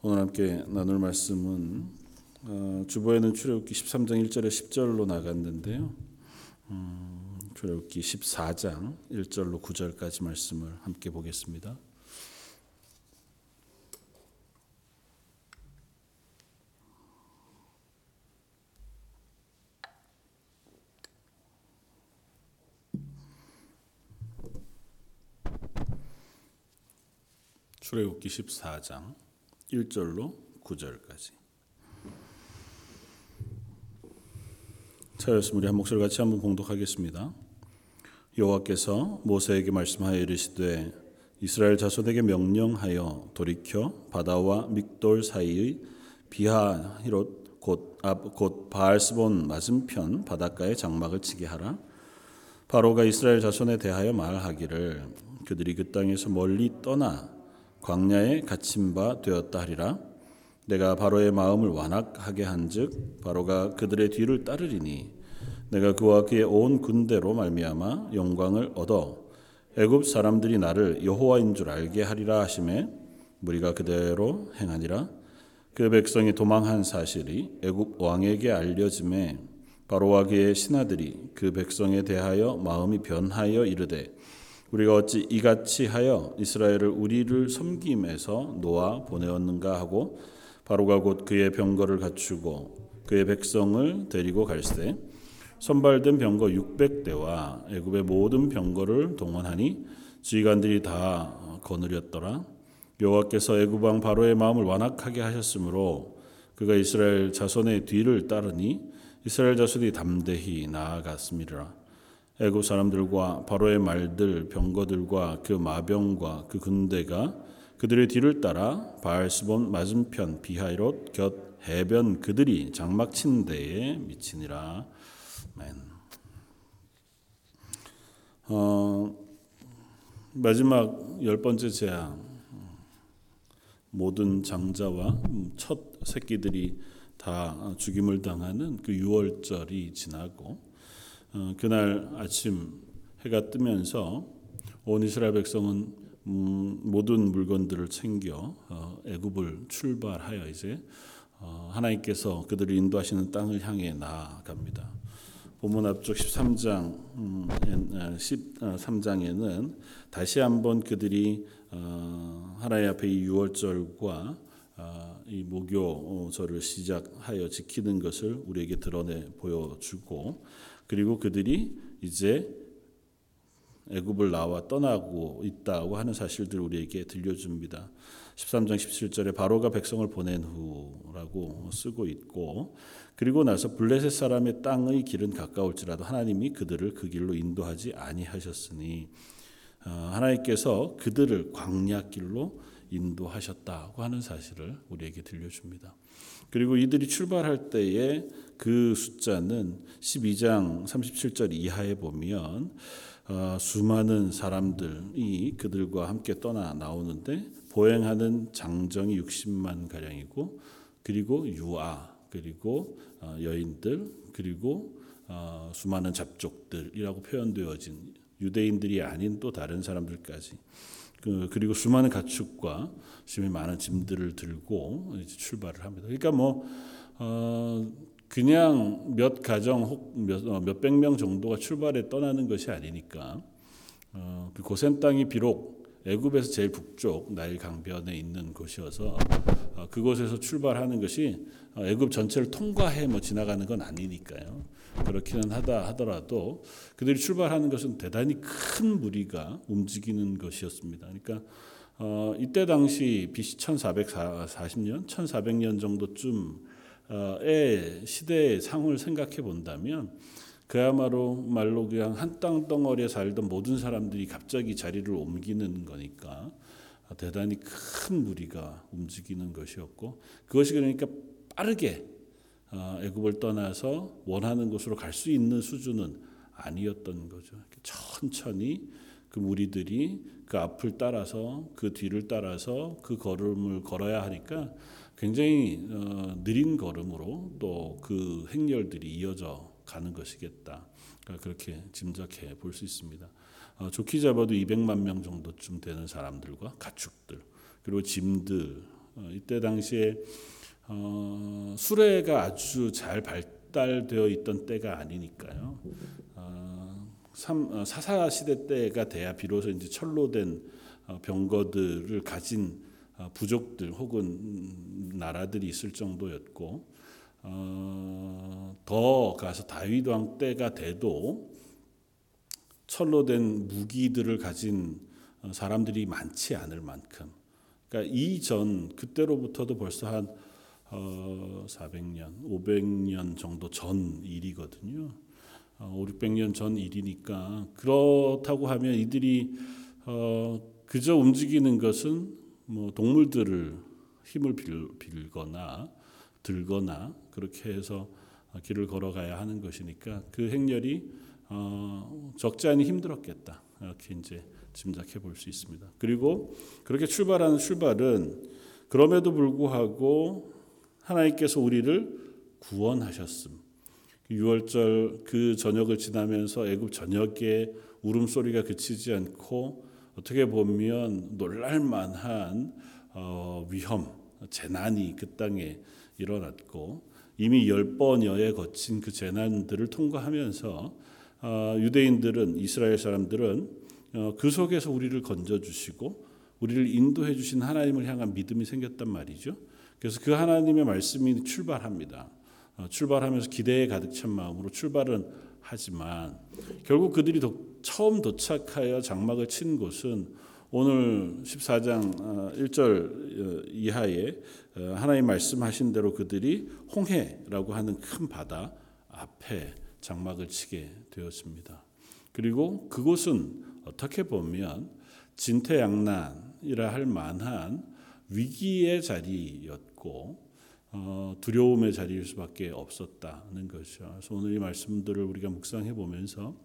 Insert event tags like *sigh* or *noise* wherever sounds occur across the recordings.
오늘 함께 나눌 말씀은 어, 주보에는 출애굽기 13장 1절에 10절로 나갔는데요. 음, 출애굽기 14장 1절로 9절까지 말씀을 함께 보겠습니다. 출애굽기 14장 1절로 9절까지. 차였으면 우리 한 목소리 같이 한번 봉독하겠습니다. 여호와께서 모세에게 말씀하여 이르시되 이스라엘 자손에게 명령하여 돌이켜 바다와 믹돌 사이의 비하 히롯 곧곧 바알스본 맞은편 바닷가에 장막을 치게 하라. 바로가 이스라엘 자손에 대하여 말하기를 그들이 그 땅에서 멀리 떠나 광야에 갇힌 바 되었다 하리라. 내가 바로의 마음을 완악하게 한즉 바로가 그들의 뒤를 따르리니 내가 그와 그의 온 군대로 말미암아 영광을 얻어 애굽 사람들이 나를 여호와인 줄 알게 하리라 하심에 무리가 그대로 행하니라 그 백성이 도망한 사실이 애굽 왕에게 알려짐에 바로와 그의 신하들이 그 백성에 대하여 마음이 변하여 이르되 우리가 어찌 이같이 하여 이스라엘을 우리를 섬김에서 놓아 보내었는가 하고 바로가 곧 그의 병거를 갖추고 그의 백성을 데리고 갈새 선발된 병거 600대와 애굽의 모든 병거를 동원하니 지휘관들이 다 거느렸더라 여호와께서 애굽 왕 바로의 마음을 완악하게 하셨으므로 그가 이스라엘 자손의 뒤를 따르니 이스라엘 자손이 담대히 나아갔습니다. 애굽 사람들과 바로의 말들 병거들과 그 마병과 그 군대가 그들의 뒤를 따라 바알스본 맞은편 비하이롯 곁 해변 그들이 장막 친 데에 미치니라. 맨. 어, 마지막 열 번째 재앙 모든 장자와 첫 새끼들이 다 죽임을 당하는 그 유월절이 지나고 어, 그날 아침 해가 뜨면서 온 이스라엘 백성은 음, 모든 물건들을 챙겨 어, 애굽을 출발하여 이제 어, 하나님께서 그들을 인도하시는 땅을 향해 나아갑니다. 본문 앞쪽 13장 음, 13장에는 다시 한번 그들이 하나님 앞에 이 유월절과 이 목요절을 시작하여 지키는 것을 우리에게 드러내 보여주고 그리고 그들이 이제 애굽을 나와 떠나고 있다고 하는 사실들을 우리에게 들려줍니다. 13장 17절에 바로가 백성을 보낸 후라고 쓰고 있고 그리고 나서 블레셋 사람의 땅의 길은 가까울지라도 하나님이 그들을 그 길로 인도하지 아니하셨으니 어, 하나님께서 그들을 광야길로 인도하셨다고 하는 사실을 우리에게 들려줍니다. 그리고 이들이 출발할 때에 그 숫자는 12장 37절 이하에 보면 어, 수많은 사람들이 그들과 함께 떠나 나오는데 보행하는 장정이 60만 가량이고 그리고 유아 그리고 어, 여인들 그리고 어, 수많은 잡족들이라고 표현되어진 유대인들이 아닌 또 다른 사람들까지 그, 그리고 수많은 가축과 심히 많은 짐들을 들고 출발을 합니다. 그러니까 뭐 어, 그냥 몇 가정 혹몇 어, 정도가 출발에 떠나는 것이 아니니까 어, 그 고센 땅이 비록 애굽에서 제일 북쪽 나일 강변에 있는 곳이어서 어, 그곳에서 출발하는 것이 어, 애굽 전체를 통과해 뭐 지나가는 건 아니니까요. 그렇기는 하다 하더라도 그들이 출발하는 것은 대단히 큰 무리가 움직이는 것이었습니다. 그러니까 어, 이때 당시 BC 1440년, 1400년 정도쯤 의 시대의 상을 생각해 본다면 그야말로 말로 그냥 한 땅 덩어리에 살던 모든 사람들이 갑자기 자리를 옮기는 거니까 대단히 큰 무리가 움직이는 것이었고 그것이 그러니까 빠르게 어, 애굽을 떠나서 원하는 곳으로 갈 수 있는 수준은 아니었던 거죠. 천천히 그 무리들이 그 앞을 따라서 그 뒤를 따라서 그 걸음을 걸어야 하니까 굉장히 어, 느린 걸음으로 또 그 행렬들이 이어져 가는 것이겠다. 그러니까 그렇게 짐작해 볼 수 있습니다. 어, 좋게 잡아도 200만 명 정도쯤 되는 사람들과 가축들 그리고 짐들 어, 이때 당시에 어, 수레가 아주 잘 발달되어 있던 때가 아니니까요. 어, 삼, 어, 사사 시대 때가 돼야 비로소 이제 철로 된 어, 병거들을 가진 어, 부족들 혹은 나라들이 있을 정도였고 어, 더 가서 다윗 왕 때가 돼도 철로 된 무기들을 가진 어, 사람들이 많지 않을 만큼 그러니까 이전 그때로부터도 벌써 한 어, 400년, 500년 정도 전 일이거든요. 어, 5, 600년 전 일이니까 그렇다고 하면 이들이 어, 그저 움직이는 것은 뭐 동물들을 힘을 빌, 빌거나 들거나 그렇게 해서 길을 걸어가야 하는 것이니까 그 행렬이 어, 적지 않이 힘들었겠다 이렇게 이제 짐작해 볼 수 있습니다. 그리고 그렇게 출발하는 출발은 그럼에도 불구하고 하나님께서 우리를 구원하셨음. 6월절 그 저녁을 지나면서 애굽 전역에 울음소리가 그치지 않고 어떻게 보면 놀랄만한 어, 위험, 재난이 그 땅에 일어났고 이미 열 번여에 거친 그 재난들을 통과하면서 어, 유대인들은 이스라엘 사람들은 어, 그 속에서 우리를 건져 주시고 우리를 인도해 주신 하나님을 향한 믿음이 생겼단 말이죠. 그래서 그 하나님의 말씀이 출발합니다. 출발하면서 기대에 가득 찬 마음으로 출발은 하지만 결국 그들이 처음 도착하여 장막을 친 곳은 오늘 14장 1절 이하에 하나님 말씀하신 대로 그들이 홍해라고 하는 큰 바다 앞에 장막을 치게 되었습니다. 그리고 그곳은 어떻게 보면 진퇴양난이라 할 만한 위기의 자리였고 어, 두려움의 자리일 수밖에 없었다는 것이죠. 그래서 오늘 이 말씀들을 우리가 묵상해 보면서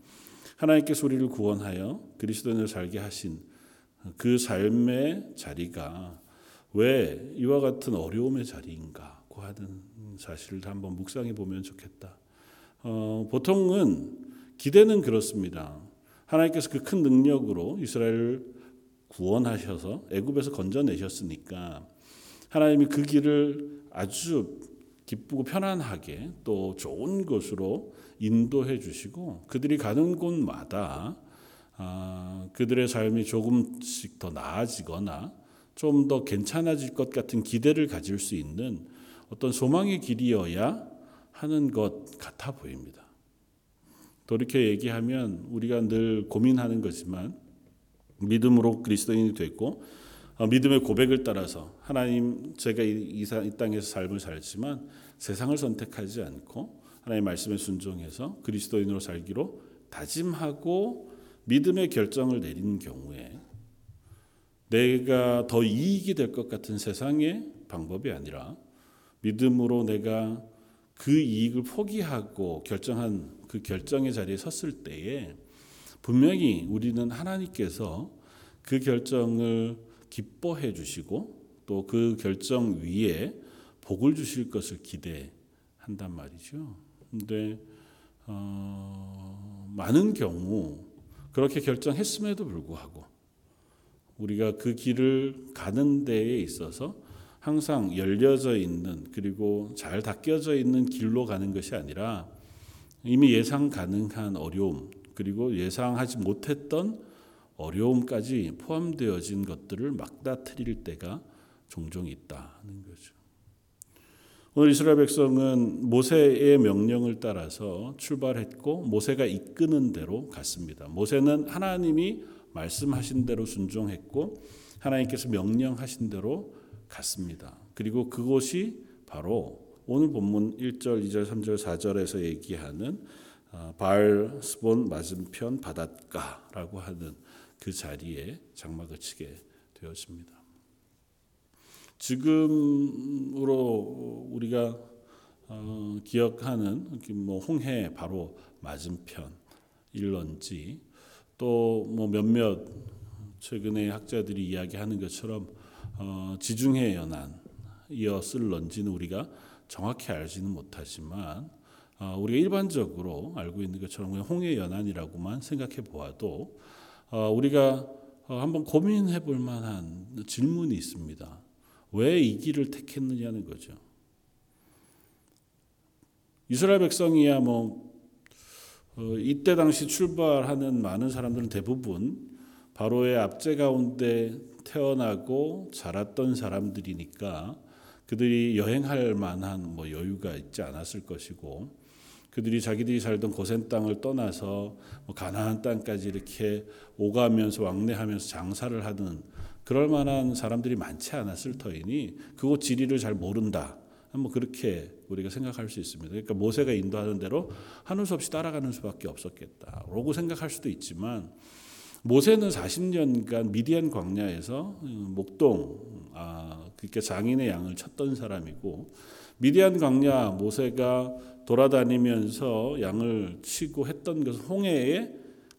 하나님께서 우리를 구원하여 그리스도인을 살게 하신 그 삶의 자리가 왜 이와 같은 어려움의 자리인가고 하는 사실을 한번 묵상해 보면 좋겠다. 어, 보통은 기대는 그렇습니다. 하나님께서 그 큰 능력으로 이스라엘을 구원하셔서 애굽에서 건져내셨으니까 하나님이 그 길을 아주 기쁘고 편안하게 또 좋은 곳으로 인도해 주시고 그들이 가는 곳마다 아, 그들의 삶이 조금씩 더 나아지거나 좀 더 괜찮아질 것 같은 기대를 가질 수 있는 어떤 소망의 길이어야 하는 것 같아 보입니다. 돌이켜 얘기하면 우리가 늘 고민하는 거지만 믿음으로 그리스도인이 됐고 어, 믿음의 고백을 따라서 하나님 제가 이, 이 땅에서 삶을 살지만 세상을 선택하지 않고 하나님 말씀에 순종해서 그리스도인으로 살기로 다짐하고 믿음의 결정을 내린 경우에 내가 더 이익이 될 것 같은 세상의 방법이 아니라 믿음으로 내가 그 이익을 포기하고 결정한 그 결정의 자리에 섰을 때에 분명히 우리는 하나님께서 그 결정을 기뻐해 주시고 또 그 결정 위에 복을 주실 것을 기대한단 말이죠. 근데 어, 많은 경우 그렇게 결정했음에도 불구하고 우리가 그 길을 가는 데에 있어서 항상 열려져 있는 그리고 잘 닦여져 있는 길로 가는 것이 아니라 이미 예상 가능한 어려움 그리고 예상하지 못했던 어려움까지 포함되어진 것들을 막다트릴 때가 종종 있다는 거죠. 오늘 이스라엘 백성은 모세의 명령을 따라서 출발했고 모세가 이끄는 대로 갔습니다. 모세는 하나님이 말씀하신 대로 순종했고 하나님께서 명령하신 대로 갔습니다. 그리고 그곳이 바로 오늘 본문 1절, 2절, 3절, 4절에서 얘기하는 어, 바알 스본 맞은편 바닷가라고 하는 그 자리에 장막을 치게 되었습니다. 지금으로 우리가 어, 기억하는 뭐 홍해 바로 맞은편 일런지 또 뭐 몇몇 최근에 학자들이 이야기하는 것처럼 어, 지중해 연안 이었을 런지는 우리가 정확히 알지는 못하지만 어, 우리가 일반적으로 알고 있는 것처럼 홍해 연안이라고만 생각해 보아도 어, 우리가 어, 한번 고민해 볼 만한 질문이 있습니다. 왜 이 길을 택했느냐는 거죠. 이스라엘 백성이야 뭐 어, 이때 당시 출발하는 많은 사람들은 대부분 바로의 압제 가운데 태어나고 자랐던 사람들이니까 그들이 여행할 만한 뭐 여유가 있지 않았을 것이고 그들이 자기들이 살던 고센 땅을 떠나서 뭐 가나안 땅까지 이렇게 오가면서 왕래하면서 장사를 하는 그럴 만한 사람들이 많지 않았을 터이니 그곳 지리를 잘 모른다. 뭐 그렇게 우리가 생각할 수 있습니다. 그러니까 모세가 인도하는 대로 하는 수 없이 따라가는 수밖에 없었겠다 라고 생각할 수도 있지만 모세는 40년간 미디안 광야에서 목동 아 그렇게 장인의 양을 쳤던 사람이고 미디안 광야 모세가 돌아다니면서 양을 치고 했던 것은 홍해의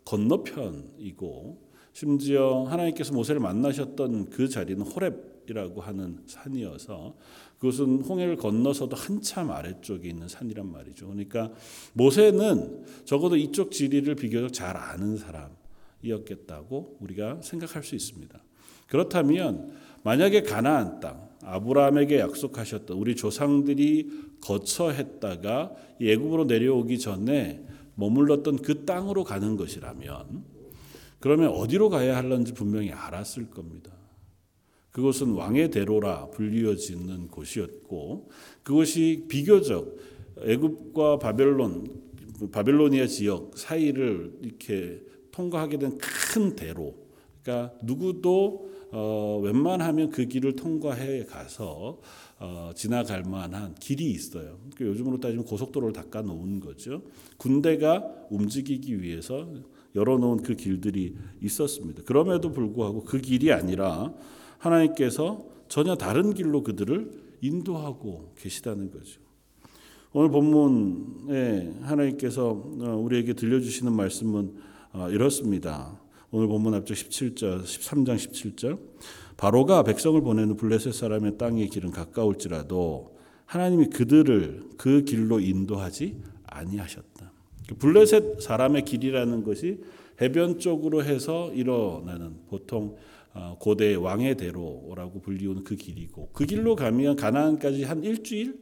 건너편이고 심지어 하나님께서 모세를 만나셨던 그 자리는 호렙이라고 하는 산이어서 그것은 홍해를 건너서도 한참 아래쪽에 있는 산이란 말이죠. 그러니까 모세는 적어도 이쪽 지리를 비교적 잘 아는 사람이었겠다고 우리가 생각할 수 있습니다. 그렇다면 만약에 가나안 땅 아브라함에게 약속하셨던 우리 조상들이 거처 했다가 예굽으로 내려오기 전에 머물렀던 그 땅으로 가는 것이라면 그러면 어디로 가야 할는지 분명히 알았을 겁니다. 그것은 왕의 대로라 불리워지는 곳이었고 그것이 비교적 애굽과 바벨론 바벨로니아 지역 사이를 이렇게 통과하게 된 큰 대로 그러니까 누구도 어, 웬만하면 그 길을 통과해 가서 어, 지나갈 만한 길이 있어요. 그러니까 요즘으로 따지면 고속도로를 닦아 놓은 거죠. 군대가 움직이기 위해서 열어놓은 그 길들이 있었습니다. 그럼에도 불구하고 그 길이 아니라 하나님께서 전혀 다른 길로 그들을 인도하고 계시다는 거죠. 오늘 본문에 하나님께서 어, 우리에게 들려주시는 말씀은 어, 이렇습니다. 오늘 본문 앞쪽 17절, 13장 17절. 바로가 백성을 보내는 블레셋 사람의 땅의 길은 가까울지라도 하나님이 그들을 그 길로 인도하지 아니하셨다. 블레셋 사람의 길이라는 것이 해변 쪽으로 해서 일어나는 보통 어, 고대 왕의 대로라고 불리우는 그 길이고 그 길로 가면 가나안까지 한 일주일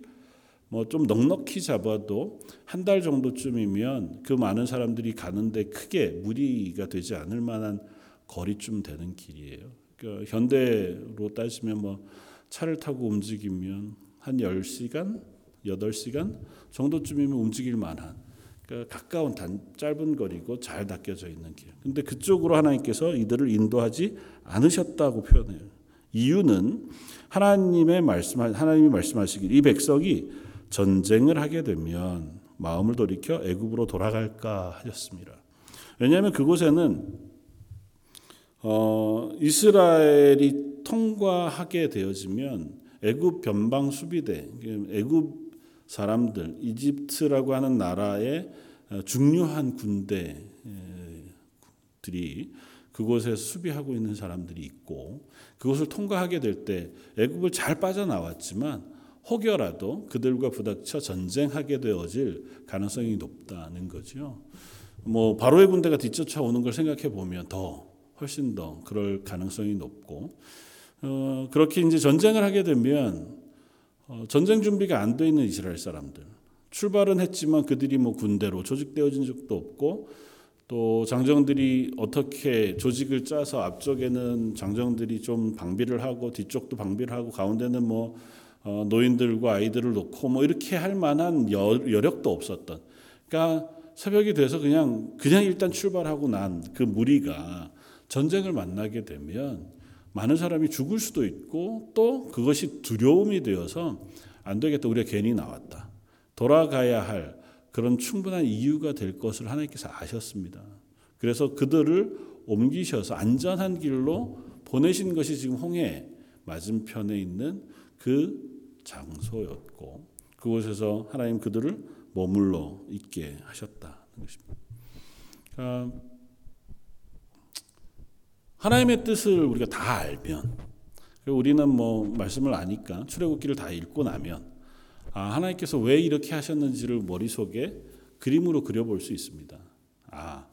뭐 좀 넉넉히 잡아도 한 달 정도쯤이면 그 많은 사람들이 가는데 크게 무리가 되지 않을 만한 거리쯤 되는 길이에요. 그러니까 현대로 따지면 뭐 차를 타고 움직이면 한 10시간, 8시간 정도쯤이면 움직일 만한 그 가까운 단 짧은 거리고 잘 닦여져 있는 길. 근데 그쪽으로 하나님께서 이들을 인도하지 않으셨다고 표현해요. 이유는 하나님의 말씀 하나님이 말씀하시길 이 백성이 전쟁을 하게 되면 마음을 돌이켜 애굽으로 돌아갈까 하셨습니다. 왜냐하면 그곳에는 어, 이스라엘이 통과하게 되어지면 애굽 변방 수비대 애굽 사람들 이집트라고 하는 나라의 어, 중요한 군대들이 그곳에 수비하고 있는 사람들이 있고 그것을 통과하게 될 때 애굽을 잘 빠져나왔지만 혹여라도 그들과 부닥쳐 전쟁하게 되어질 가능성이 높다는 거죠. 뭐 바로의 군대가 뒤쫓아 오는 걸 생각해 보면 더 훨씬 더 그럴 가능성이 높고 어, 그렇게 이제 전쟁을 하게 되면 어, 전쟁 준비가 안 돼 있는 이스라엘 사람들 출발은 했지만 그들이 뭐 군대로 조직되어진 적도 없고 또 장정들이 어떻게 조직을 짜서 앞쪽에는 장정들이 좀 방비를 하고 뒤쪽도 방비를 하고 가운데는 뭐 어, 노인들과 아이들을 놓고 뭐 이렇게 할 만한 여, 여력도 없었던. 그러니까 새벽이 돼서 그냥 그냥 일단 출발하고 난 그 무리가 전쟁을 만나게 되면 많은 사람이 죽을 수도 있고 또 그것이 두려움이 되어서 안 되겠다. 우리가 괜히 나왔다. 돌아가야 할 그런 충분한 이유가 될 것을 하나님께서 아셨습니다. 그래서 그들을 옮기셔서 안전한 길로 보내신 것이 지금 홍해 맞은편에 있는 그 장소였고 그곳에서 하나님 그들을 머물러 있게 하셨다는 것입니다. 그러니까 하나님의 뜻을 우리가 다 알면 우리는 뭐 말씀을 아니까 출애굽기를 다 읽고 나면 아, 하나님께서 왜 이렇게 하셨는지를 머릿속에 그림으로 그려볼 수 있습니다. 아,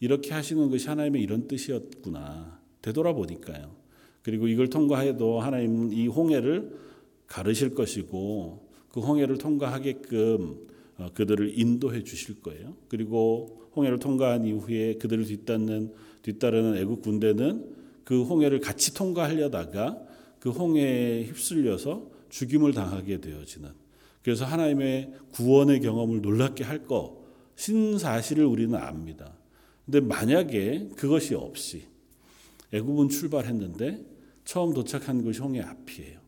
이렇게 하시는 것이 하나님의 이런 뜻이었구나. 되돌아보니까요. 그리고 이걸 통과해도 하나님은 이 홍해를 가르실 것이고 그 홍해를 통과하게끔 어, 그들을 인도해 주실 거예요. 그리고 홍해를 통과한 이후에 그들을 뒤따르는 뒤따르는 애국 군대는 그 홍해를 같이 통과하려다가 그 홍해에 휩쓸려서 죽임을 당하게 되어지는 그래서 하나님의 구원의 경험을 놀랍게 할 것신 사실을 우리는 압니다. 근데 만약에 그것이 없이 애굽은 출발했는데 처음 도착한 곳이 홍해 앞이에요.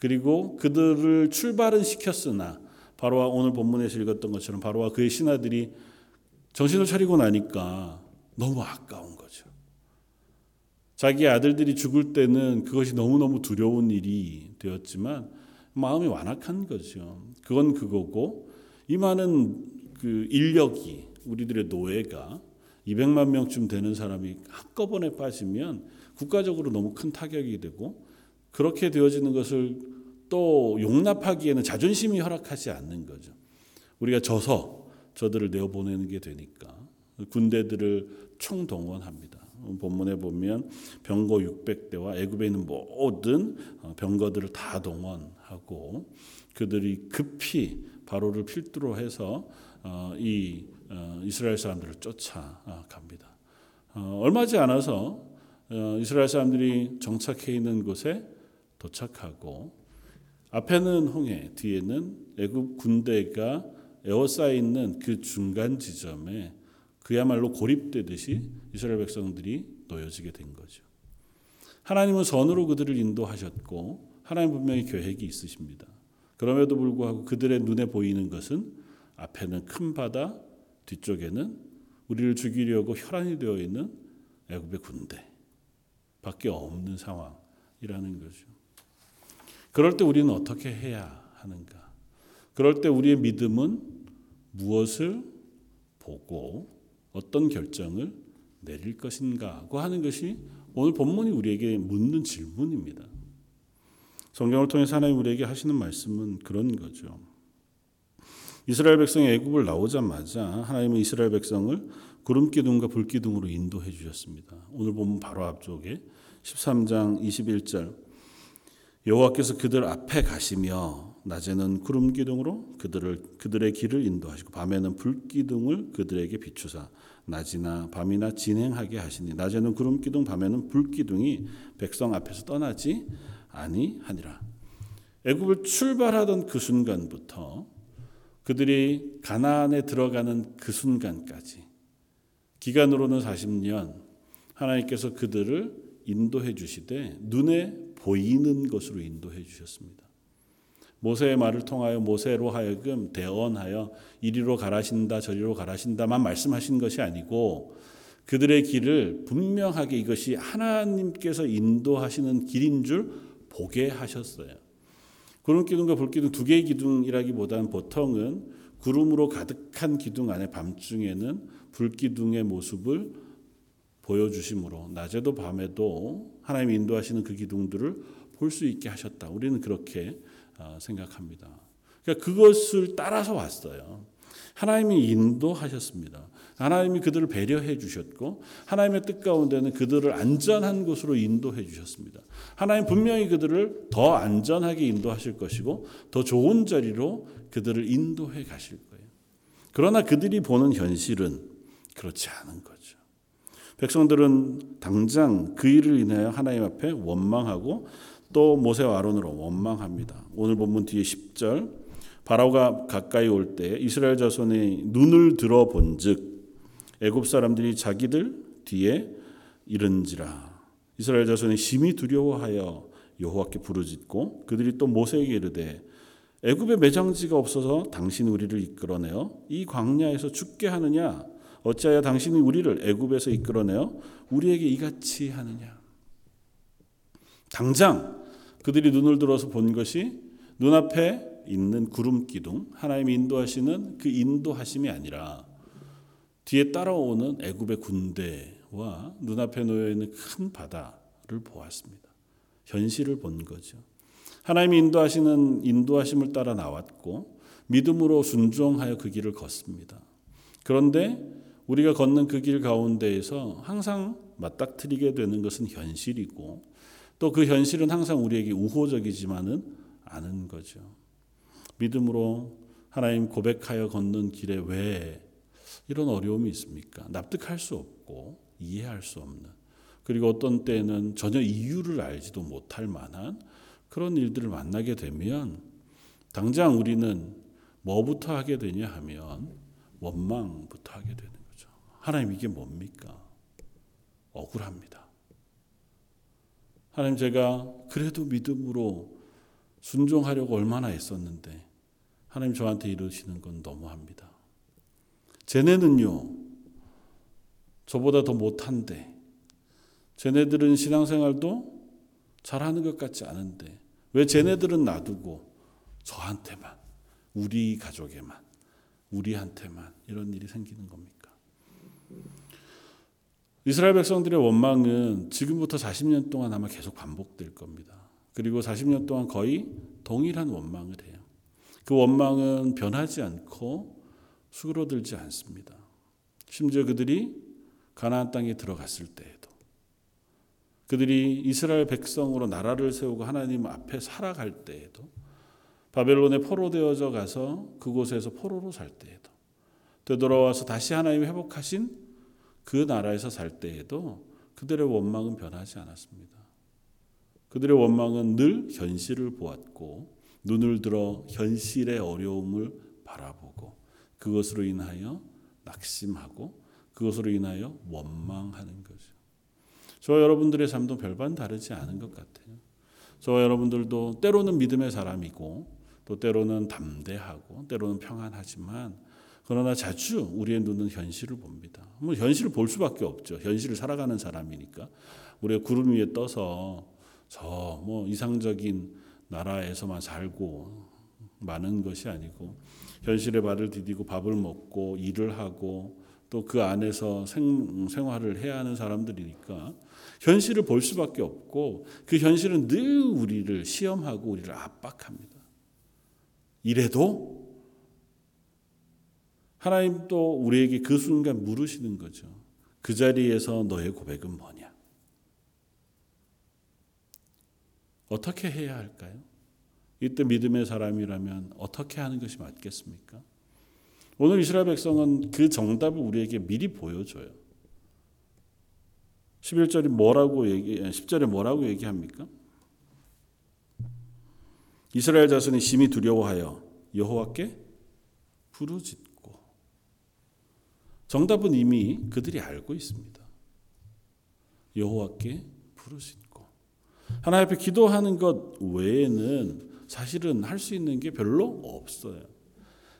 그리고 그들을 출발은 시켰으나 바로와 오늘 본문에서 읽었던 것처럼 바로와 그의 신하들이 정신을 차리고 나니까 너무 아까운 거죠. 자기 아들들이 죽을 때는 그것이 너무너무 두려운 일이 되었지만 마음이 완악한 거죠. 그건 그거고 이 많은 그 인력이 우리들의 노예가 200만 명쯤 되는 사람이 한꺼번에 빠지면 국가적으로 너무 큰 타격이 되고 그렇게 되어지는 것을 또 용납하기에는 자존심이 허락하지 않는 거죠. 우리가 져서 저들을 내어보내는 게 되니까 군대들을 총동원합니다. 본문에 보면 병거 600대와 애굽에 있는 모든 병거들을 다 동원하고 그들이 급히 바로를 필두로 해서 어, 이 어, 이스라엘 사람들을 쫓아갑니다. 어, 얼마지 않아서 이스라엘 사람들이 정착해 있는 곳에 도착하고 앞에는 홍해, 뒤에는 애굽 군대가 에워싸여 있는 그 중간 지점에 그야말로 고립되듯이 이스라엘 백성들이 놓여지게 된 거죠. 하나님은 선으로 그들을 인도하셨고 하나님 분명히 계획이 있으십니다. 그럼에도 불구하고 그들의 눈에 보이는 것은 앞에는 큰 바다, 뒤쪽에는 우리를 죽이려고 혈안이 되어 있는 애굽의 군대 밖에 없는 상황이라는 거죠. 그럴 때 우리는 어떻게 해야 하는가? 그럴 때 우리의 믿음은 무엇을 보고 어떤 결정을 내릴 것인가고 하는 것이 오늘 본문이 우리에게 묻는 질문입니다. 성경을 통해서 하나님 우리에게 하시는 말씀은 그런 거죠. 이스라엘 백성이 애굽을 나오자마자 하나님은 이스라엘 백성을 구름 기둥과 불 기둥으로 인도해 주셨습니다. 오늘 보면 바로 앞쪽에 13장 21절 여호와께서 그들 앞에 가시며 낮에는 구름 기둥으로 그들을 그들의 길을 인도하시고 밤에는 불 기둥을 그들에게 비추사 낮이나 밤이나 진행하게 하시니 낮에는 구름 기둥 밤에는 불 기둥이 백성 앞에서 떠나지 아니하니라. 애굽을 출발하던 그 순간부터 그들이 가나안에 들어가는 그 순간까지 기간으로는 40년 하나님께서 그들을 인도해 주시되 눈에 보이는 것으로 인도해 주셨습니다. 모세의 말을 통하여 모세로 하여금 대언하여 이리로 가라신다 저리로 가라신다만 말씀하신 것이 아니고 그들의 길을 분명하게 이것이 하나님께서 인도하시는 길인 줄 보게 하셨어요. 구름 기둥과 불 기둥 두 개의 기둥이라기보다는 보통은 구름으로 가득한 기둥 안에 밤중에는 불 기둥의 모습을 보여주심으로 낮에도 밤에도 하나님이 인도하시는 그 기둥들을 볼 수 있게 하셨다. 우리는 그렇게 어, 생각합니다. 그러니까 그것을 따라서 왔어요. 하나님이 인도하셨습니다. 하나님이 그들을 배려해 주셨고 하나님의 뜻 가운데는 그들을 안전한 곳으로 인도해 주셨습니다. 하나님 분명히 그들을 더 안전하게 인도하실 것이고 더 좋은 자리로 그들을 인도해 가실 거예요. 그러나 그들이 보는 현실은 그렇지 않은 거죠. 백성들은 당장 그 일을 인하여 하나님 앞에 원망하고 또 모세와 아론으로 원망합니다. 오늘 본문 뒤에 10절. 바로가 가까이 올 때 이스라엘 자손이 눈을 들어 본즉 애굽 사람들이 자기들 뒤에 이른지라. 이스라엘 자손이 심히 두려워하여 여호와께 부르짖고 그들이 또 모세에게 이르되 애굽에 매장지가 없어서 당신 우리를 이끌어내어 이 광야에서 죽게 하느냐 어찌하여 당신이 우리를 애굽에서 이끌어내어 우리에게 이같이 하느냐 당장 그들이 눈을 들어서 본 것이 눈앞에 있는 구름 기둥 하나님이 인도하시는 그 인도하심이 아니라 뒤에 따라오는 애굽의 군대와 눈앞에 놓여 있는 큰 바다를 보았습니다. 현실을 본 거죠. 하나님이 인도하시는 인도하심을 따라 나왔고 믿음으로 순종하여 그 길을 걷습니다. 그런데 우리가 걷는 그 길 가운데에서 항상 맞닥뜨리게 되는 것은 현실이고 또 그 현실은 항상 우리에게 우호적이지만은 않은 거죠. 믿음으로 하나님 고백하여 걷는 길에 왜 이런 어려움이 있습니까? 납득할 수 없고 이해할 수 없는 그리고 어떤 때는 전혀 이유를 알지도 못할 만한 그런 일들을 만나게 되면 당장 우리는 뭐부터 하게 되냐 하면 원망부터 하게 되는. 하나님 이게 뭡니까? 억울합니다. 하나님 제가 그래도 믿음으로 순종하려고 얼마나 애썼는데 하나님 저한테 이러시는 건 너무합니다. 쟤네는요, 저보다 더 못한데, 쟤네들은 신앙생활도 잘하는 것 같지 않은데, 왜 쟤네들은 놔두고 저한테만, 우리 가족에만, 우리한테만 이런 일이 생기는 겁니까? 이스라엘 백성들의 원망은 지금부터 40년 동안 아마 계속 반복될 겁니다. 그리고 40년 동안 거의 동일한 원망을 해요. 그 원망은 변하지 않고 수그러들지 않습니다. 심지어 그들이 가나안 땅에 들어갔을 때에도 그들이 이스라엘 백성으로 나라를 세우고 하나님 앞에 살아갈 때에도 바벨론에 포로되어져 가서 그곳에서 포로로 살 때에도 되돌아와서 다시 하나님 회복하신 그 나라에서 살 때에도 그들의 원망은 변하지 않았습니다. 그들의 원망은 늘 현실을 보았고 눈을 들어 현실의 어려움을 바라보고 그것으로 인하여 낙심하고 그것으로 인하여 원망하는 거죠. 저와 여러분들의 삶도 별반 다르지 않은 것 같아요. 저와 여러분들도 때로는 믿음의 사람이고 또 때로는 담대하고 때로는 평안하지만 그러나 자주 우리의 눈은 현실을 봅니다. 뭐 현실을 볼 수밖에 없죠. 현실을 살아가는 사람이니까 우리가 구름 위에 떠서 저 뭐 이상적인 나라에서만 살고 많은 것이 아니고 현실의 발을 디디고 밥을 먹고 일을 하고 또 그 안에서 생, 생활을 해야 하는 사람들이니까 현실을 볼 수밖에 없고 그 현실은 늘 우리를 시험하고 우리를 압박합니다. 이래도 하나님 또 우리에게 그 순간 물으시는 거죠. 그 자리에서 너의 고백은 뭐냐? 어떻게 해야 할까요? 이때 믿음의 사람이라면 어떻게 하는 것이 맞겠습니까? 오늘 이스라엘 백성은 그 정답을 우리에게 미리 보여줘요. 11절이 뭐라고 얘기 10절에 뭐라고 얘기합니까? 이스라엘 자손이 심히 두려워하여 여호와께 부르짖고 정답은 이미 그들이 알고 있습니다. 여호와께 부르짖고 하나님 앞에 기도하는 것 외에는 사실은 할 수 있는 게 별로 없어요.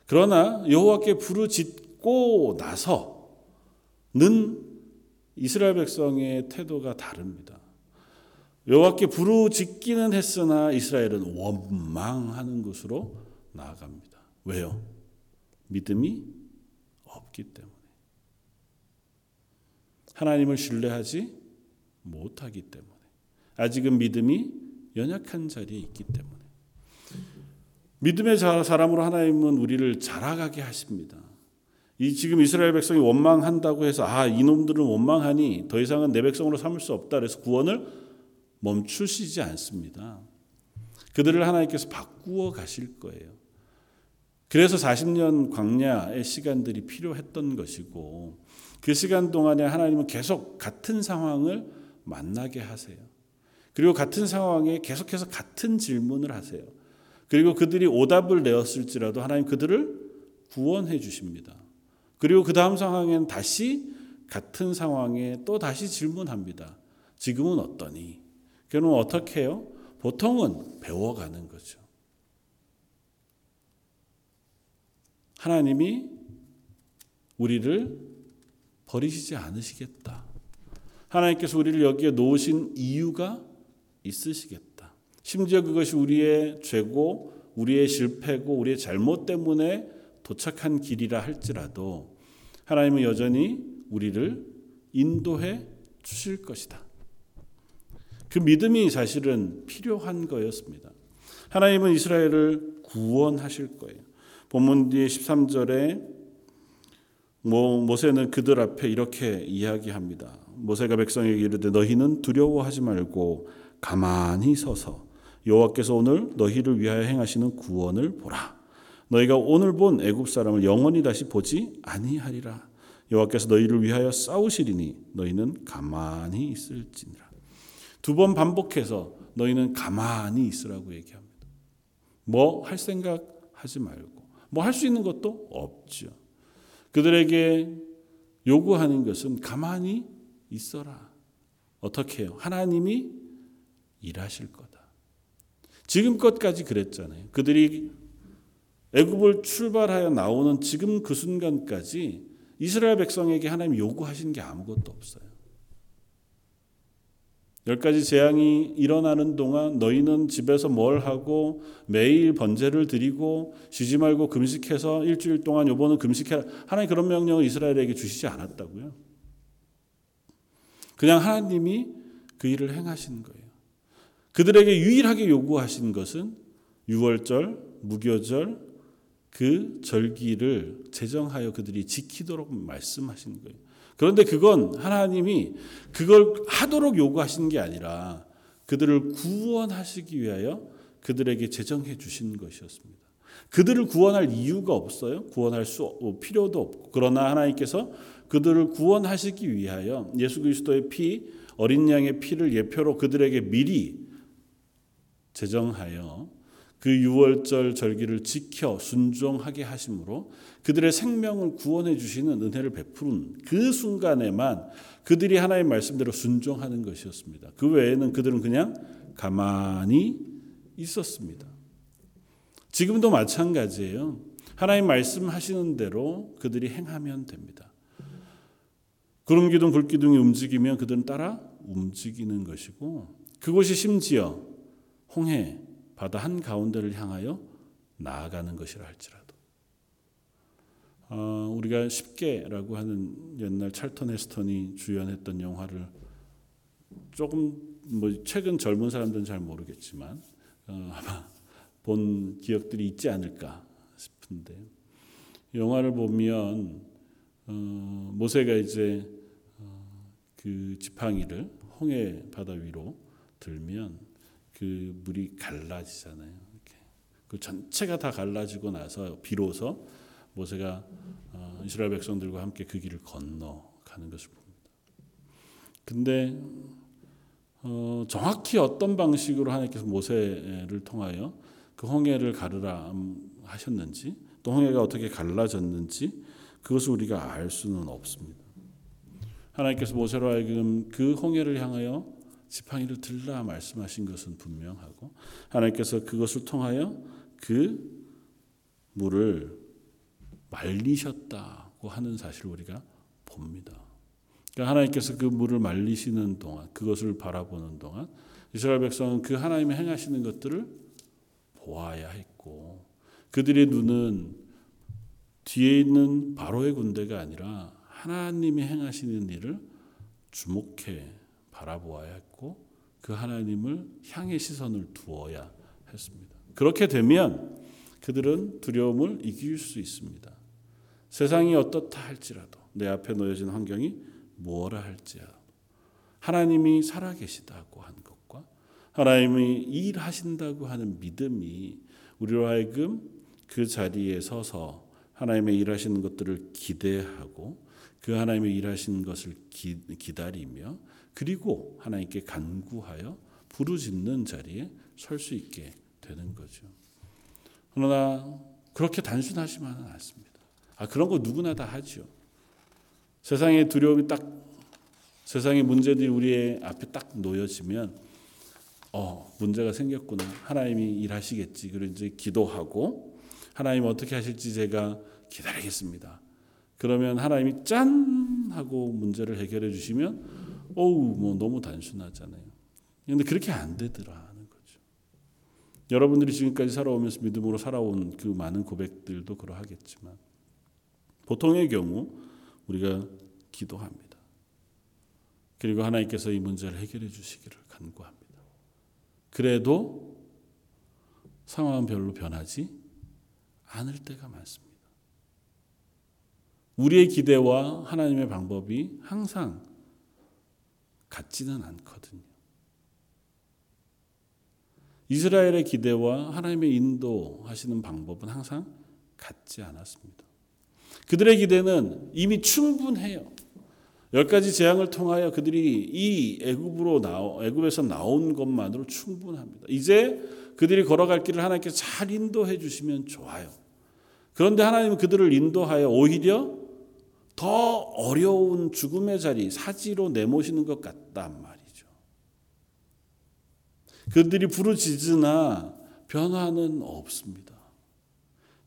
그러나 여호와께 부르짖고 나서는 이스라엘 백성의 태도가 다릅니다. 여호와께 부르짖기는 했으나 이스라엘은 원망하는 것으로 나아갑니다. 왜요? 믿음이 없기 때문에. 하나님을 신뢰하지 못하기 때문에. 아직은 믿음이 연약한 자리에 있기 때문에. 믿음의 사람으로 하나님은 우리를 자라가게 하십니다. 이 지금 이스라엘 백성이 원망한다고 해서 아 이놈들은 원망하니 더 이상은 내 백성으로 삼을 수 없다 그래서 구원을 멈추시지 않습니다. 그들을 하나님께서 바꾸어 가실 거예요. 그래서 40년 광야의 시간들이 필요했던 것이고 그 시간 동안에 하나님은 계속 같은 상황을 만나게 하세요. 그리고 같은 상황에 계속해서 같은 질문을 하세요. 그리고 그들이 오답을 내었을지라도 하나님 그들을 구원해 주십니다. 그리고 그 다음 상황에는 다시 같은 상황에 또 다시 질문합니다. 지금은 어떠니? 그러면 어떻게 해요? 보통은 배워가는 거죠. 하나님이 우리를 버리시지 않으시겠다. 하나님께서 우리를 여기에 놓으신 이유가 있으시겠다. 심지어 그것이 우리의 죄고, 우리의 실패고, 우리의 잘못 때문에 도착한 길이라 할지라도 하나님은 여전히 우리를 인도해 주실 것이다. 그 믿음이 사실은 필요한 거였습니다. 하나님은 이스라엘을 구원하실 거예요. 본문 뒤에 13절에 모, 모세는 그들 앞에 이렇게 이야기합니다. 모세가 백성에게 이르되 너희는 두려워하지 말고 가만히 서서 여호와께서 오늘 너희를 위하여 행하시는 구원을 보라. 너희가 오늘 본 애굽 사람을 영원히 다시 보지 아니하리라. 여호와께서 너희를 위하여 싸우시리니 너희는 가만히 있을지니라. 두 번 반복해서 너희는 가만히 있으라고 얘기합니다. 뭐 할 생각 하지 말고 뭐 할 수 있는 것도 없죠. 그들에게 요구하는 것은 가만히 있어라. 어떻게 해요? 하나님이 일하실 거다. 지금껏까지 그랬잖아요. 그들이 애굽을 출발하여 나오는 지금 그 순간까지 이스라엘 백성에게 하나님 요구하신 게 아무것도 없어요. 열 가지 재앙이 일어나는 동안 너희는 집에서 뭘 하고 매일 번제를 드리고 쉬지 말고 금식해서 일주일 동안 요번은 금식해라. 하나님 그런 명령을 이스라엘에게 주시지 않았다고요. 그냥 하나님이 그 일을 행하신 거예요. 그들에게 유일하게 요구하신 것은 유월절, 무교절, 그 절기를 제정하여 그들이 지키도록 말씀하신 거예요. 그런데 그건 하나님이 그걸 하도록 요구하신 게 아니라 그들을 구원하시기 위하여 그들에게 제정해 주신 것이었습니다. 그들을 구원할 이유가 없어요. 구원할 수 필요도 없고 그러나 하나님께서 그들을 구원하시기 위하여 예수 그리스도의 피 어린 양의 피를 예표로 그들에게 미리 제정하여 그 유월절 절기를 지켜 순종하게 하심으로 그들의 생명을 구원해 주시는 은혜를 베푸는 그 순간에만 그들이 하나님 말씀대로 순종하는 것이었습니다. 그 외에는 그들은 그냥 가만히 있었습니다. 지금도 마찬가지예요. 하나님 말씀하시는 대로 그들이 행하면 됩니다. 구름 기둥 불 기둥이 움직이면 그들은 따라 움직이는 것이고 그곳이 심지어 홍해 바다 한 가운데를 향하여 나아가는 것이라 할지라도 어, 우리가 쉽게라고 하는 옛날 찰턴 헤스턴이 주연했던 영화를 조금 뭐 최근 젊은 사람들은 잘 모르겠지만 어, 아마 본 기억들이 있지 않을까 싶은데 영화를 보면 어, 모세가 이제 어, 그 지팡이를 홍해 바다 위로 들면 그 물이 갈라지잖아요. 이렇게. 그 전체가 다 갈라지고 나서 비로소 모세가 어, 이스라엘 백성들과 함께 그 길을 건너가는 것을 봅니다. 근데 어, 정확히 어떤 방식으로 하나님께서 모세를 통하여 그 홍해를 가르라 하셨는지 또 홍해가 어떻게 갈라졌는지 그것을 우리가 알 수는 없습니다. 하나님께서 모세로 하여금 그 홍해를 향하여 지팡이를 들라 말씀하신 것은 분명하고 하나님께서 그것을 통하여 그 물을 말리셨다고 하는 사실을 우리가 봅니다. 그러니까 하나님께서 그 물을 말리시는 동안 그것을 바라보는 동안 이스라엘 백성은 그 하나님의 행하시는 것들을 보아야 했고 그들의 눈은 뒤에 있는 바로의 군대가 아니라 하나님이 행하시는 일을 주목해 바라보아야 했고 그 하나님을 향해 시선을 두어야 했습니다. 그렇게 되면 그들은 두려움을 이길 수 있습니다. 세상이 어떻다 할지라도 내 앞에 놓여진 환경이 무엇라 할지라도 하나님이 살아계시다고 한 것과 하나님이 일하신다고 하는 믿음이 우리로 하여금 그 자리에 서서 하나님의 일하시는 것들을 기대하고 그 하나님의 일하시는 것을 기, 기다리며 그리고 하나님께 간구하여 부르짖는 자리에 설 수 있게 되는 거죠. 그러나 그렇게 단순하지만은 않습니다. 아 그런 거 누구나 다 하죠. 세상의 두려움이 딱 세상의 문제들이 우리의 앞에 딱 놓여지면 어 문제가 생겼구나 하나님이 일하시겠지 그리고 이제 기도하고 하나님 어떻게 하실지 제가 기다리겠습니다. 그러면 하나님이 짠 하고 문제를 해결해 주시면 어우, 뭐 너무 단순하잖아요. 근데 그렇게 안 되더라는 거죠. 여러분들이 지금까지 살아오면서 믿음으로 살아온 그 많은 고백들도 그러하겠지만 보통의 경우 우리가 기도합니다. 그리고 하나님께서 이 문제를 해결해 주시기를 간구합니다. 그래도 상황은 별로 변하지 않을 때가 많습니다. 우리의 기대와 하나님의 방법이 항상 같지는 않거든요. 이스라엘의 기대와 하나님의 인도하시는 방법은 항상 같지 않았습니다. 그들의 기대는 이미 충분해요. 열 가지 재앙을 통하여 그들이 이 애굽으로 나오 애굽에서 나온 것만으로 충분합니다. 이제 그들이 걸어갈 길을 하나님께서 잘 인도해 주시면 좋아요. 그런데 하나님은 그들을 인도하여 오히려 더 어려운 죽음의 자리 사지로 내모시는 것 같단 말이죠. 그들이 부르짖으나 변화는 없습니다.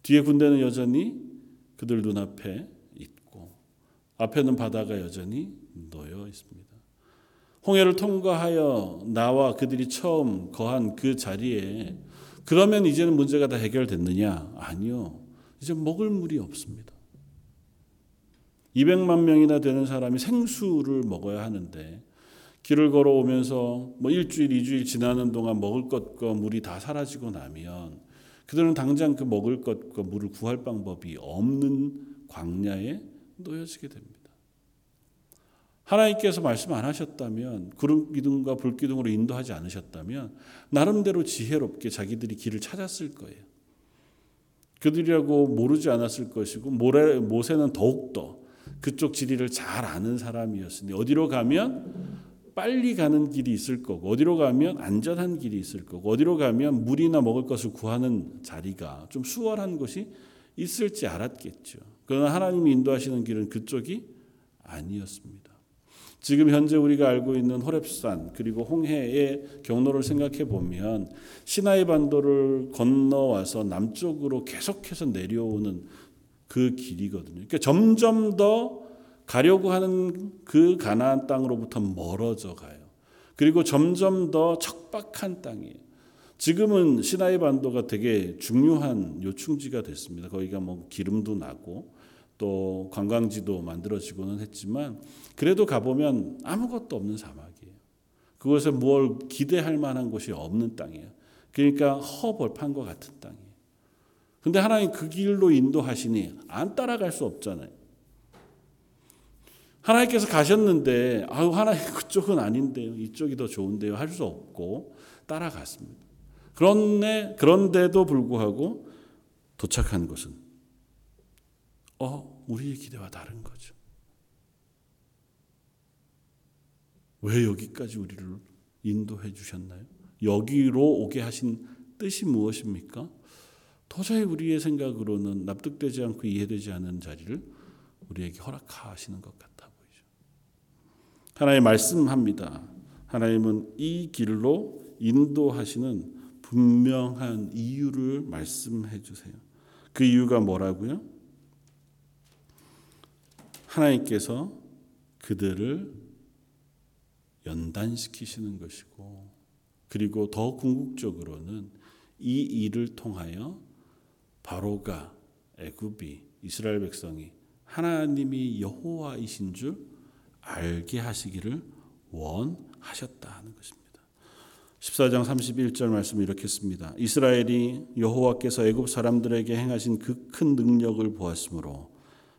뒤에 군대는 여전히 그들 눈앞에 있고 앞에는 바다가 여전히 놓여 있습니다. 홍해를 통과하여 나와 그들이 처음 거한 그 자리에 그러면 이제는 문제가 다 해결됐느냐? 아니요. 이제 먹을 물이 없습니다. 200만 명이나 되는 사람이 생수를 먹어야 하는데 길을 걸어오면서 뭐 일주일, 이주일 지나는 동안 먹을 것과 물이 다 사라지고 나면 그들은 당장 그 먹을 것과 물을 구할 방법이 없는 광야에 놓여지게 됩니다. 하나님께서 말씀 안 하셨다면 구름 기둥과 불 기둥으로 인도하지 않으셨다면 나름대로 지혜롭게 자기들이 길을 찾았을 거예요. 그들이라고 모르지 않았을 것이고 모세는 더욱더 그쪽 지리를 잘 아는 사람이었으니 어디로 가면 빨리 가는 길이 있을 거고 어디로 가면 안전한 길이 있을 거고 어디로 가면 물이나 먹을 것을 구하는 자리가 좀 수월한 곳이 있을지 알았겠죠. 그러나 하나님이 인도하시는 길은 그쪽이 아니었습니다. 지금 현재 우리가 알고 있는 호랩산 그리고 홍해의 경로를 생각해 보면 시나이 반도를 건너와서 남쪽으로 계속해서 내려오는 그 길이거든요. 그러니까 점점 더 가려고 하는 그 가나안 땅으로부터 멀어져 가요. 그리고 점점 더 척박한 땅이에요. 지금은 시나이 반도가 되게 중요한 요충지가 됐습니다. 거기가 뭐 기름도 나고 또 관광지도 만들어지고는 했지만 그래도 가보면 아무것도 없는 사막이에요. 그곳에 뭘 기대할 만한 곳이 없는 땅이에요. 그러니까 허벌판과 같은 땅이에요. 근데 하나님 그 길로 인도하시니 안 따라갈 수 없잖아요. 하나님께서 가셨는데 아유 하나님 *laughs* 그쪽은 아닌데요. 이쪽이 더 좋은데요. 할 수 없고 따라갔습니다. 그런데 그런데도 불구하고 도착한 곳은 어 우리의 기대와 다른 거죠. 왜 여기까지 우리를 인도해 주셨나요? 여기로 오게 하신 뜻이 무엇입니까? 도저히 우리의 생각으로는 납득되지 않고 이해되지 않는 자리를 우리에게 허락하시는 것 같아 보이죠. 하나님 말씀합니다. 하나님은 이 길로 인도하시는 분명한 이유를 말씀해 주세요. 그 이유가 뭐라고요? 하나님께서 그들을 연단시키시는 것이고 그리고 더 궁극적으로는 이 일을 통하여 바로가 애굽이 이스라엘 백성이 하나님이 여호와이신 줄 알게 하시기를 원하셨다 하는 것입니다. 14장 31절 말씀 이렇게 씁니다. 이스라엘이 여호와께서 애굽 사람들에게 행하신 그 큰 능력을 보았으므로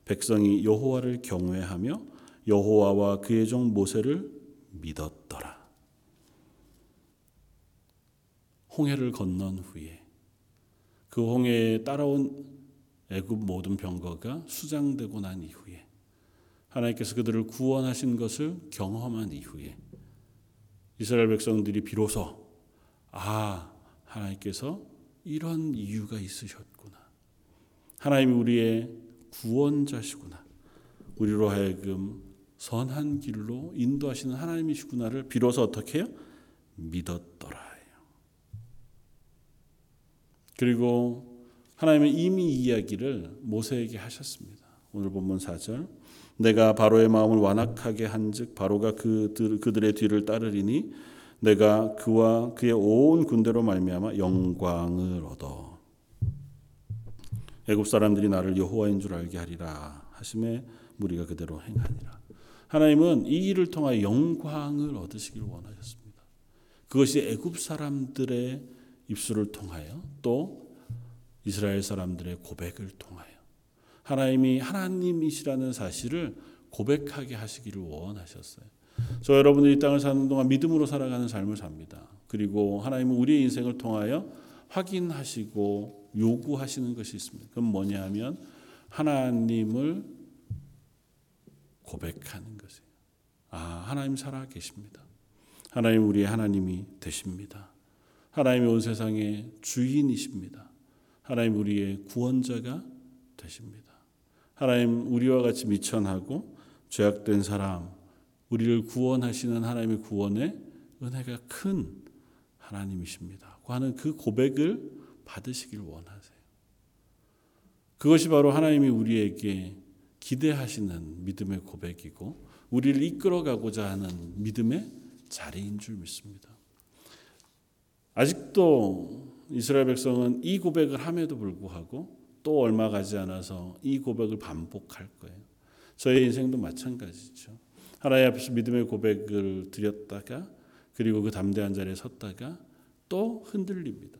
백성이 여호와를 경외하며 여호와와 그의 종 모세를 믿었더라. 홍해를 건넌 후에 그 홍해에 따라온 애굽 모든 병거가 수장되고 난 이후에 하나님께서 그들을 구원하신 것을 경험한 이후에 이스라엘 백성들이 비로소 아 하나님께서 이런 이유가 있으셨구나. 하나님이 우리의 구원자시구나. 우리로 하여금 선한 길로 인도하시는 하나님이시구나를 비로소 어떻게 해요? 믿었더라. 그리고 하나님은 이미 이야기를 모세에게 하셨습니다. 오늘 본문 4절 내가 바로의 마음을 완악하게 한즉 바로가 그들, 그들의 뒤를 따르리니 내가 그와 그의 온 군대로 말미암아 영광을 얻어 애굽 사람들이 나를 여호와인 줄 알게 하리라 하심에 무리가 그대로 행하니라. 하나님은 이 일을 통하여 영광을 얻으시기를 원하셨습니다. 그것이 애굽 사람들의 입술을 통하여 또 이스라엘 사람들의 고백을 통하여 하나님이 하나님이시라는 사실을 고백하게 하시기를 원하셨어요. 저 여러분들이 이 땅을 사는 동안 믿음으로 살아가는 삶을 삽니다. 그리고 하나님은 우리의 인생을 통하여 확인하시고 요구하시는 것이 있습니다. 그건 뭐냐 하면 하나님을 고백하는 것이에요. 아, 하나님 살아 계십니다. 하나님 우리의 하나님이 되십니다. 하나님이 온 세상의 주인이십니다. 하나님 우리의 구원자가 되십니다. 하나님 우리와 같이 미천하고 죄악된 사람 우리를 구원하시는 하나님의 구원의 은혜가 큰 하나님이십니다. 하는 그 고백을 받으시길 원하세요. 그것이 바로 하나님이 우리에게 기대하시는 믿음의 고백이고 우리를 이끌어가고자 하는 믿음의 자리인 줄 믿습니다. 아직도 이스라엘 백성은 이 고백을 함에도 불구하고 또 얼마 가지 않아서 이 고백을 반복할 거예요. 저의 인생도 마찬가지죠. 하나님 앞에서 믿음의 고백을 드렸다가 그리고 그 담대한 자리에 섰다가 또 흔들립니다.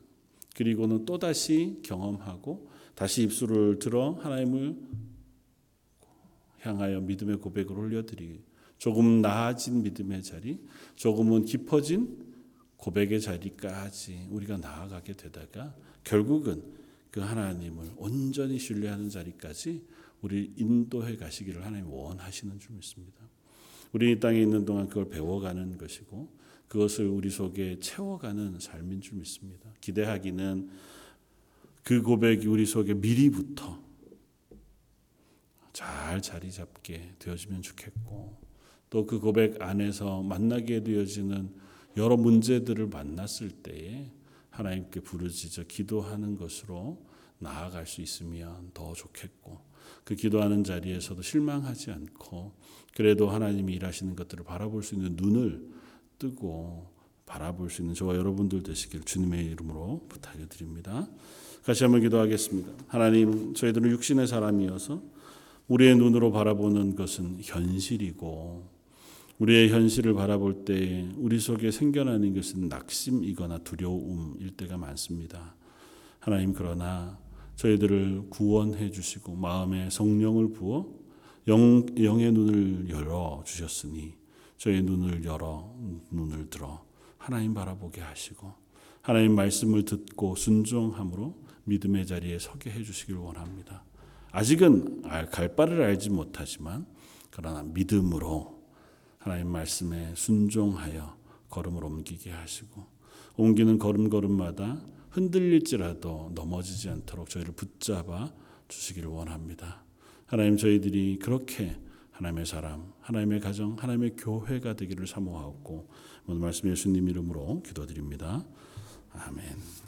그리고는 또 다시 경험하고 다시 입술을 들어 하나님을 향하여 믿음의 고백을 올려드리 조금 나아진 믿음의 자리, 조금은 깊어진 고백의 자리까지 우리가 나아가게 되다가 결국은 그 하나님을 온전히 신뢰하는 자리까지 우리 인도해 가시기를 하나님 원하시는 줄 믿습니다. 우리 이 땅에 있는 동안 그걸 배워가는 것이고 그것을 우리 속에 채워가는 삶인 줄 믿습니다. 기대하기는 그 고백이 우리 속에 미리부터 잘 자리 잡게 되어지면 좋겠고 또 그 고백 안에서 만나게 되어지는 여러 문제들을 만났을 때에 하나님께 부르짖어 기도하는 것으로 나아갈 수 있으면 더 좋겠고 그 기도하는 자리에서도 실망하지 않고 그래도 하나님이 일하시는 것들을 바라볼 수 있는 눈을 뜨고 바라볼 수 있는 저와 여러분들 되시길 주님의 이름으로 부탁을 드립니다. 같이 한번 기도하겠습니다. 하나님, 저희들은 육신의 사람이어서 우리의 눈으로 바라보는 것은 현실이고 우리의 현실을 바라볼 때 우리 속에 생겨나는 것은 낙심이거나 두려움일 때가 많습니다. 하나님 그러나 저희들을 구원해 주시고 마음에 성령을 부어 영, 영의 눈을 열어 주셨으니 저희 눈을 열어 눈을 들어 하나님 바라보게 하시고 하나님 말씀을 듣고 순종함으로 믿음의 자리에 서게 해 주시길 원합니다. 아직은 갈 바를 알지 못하지만 그러나 믿음으로 하나님 말씀에 순종하여 걸음을 옮기게 하시고 옮기는 걸음걸음마다 흔들릴지라도 넘어지지 않도록 저희를 붙잡아 주시기를 원합니다. 하나님 저희들이 그렇게 하나님의 사람, 하나님의 가정, 하나님의 교회가 되기를 사모하고 오늘 말씀 예수님 이름으로 기도드립니다. 아멘.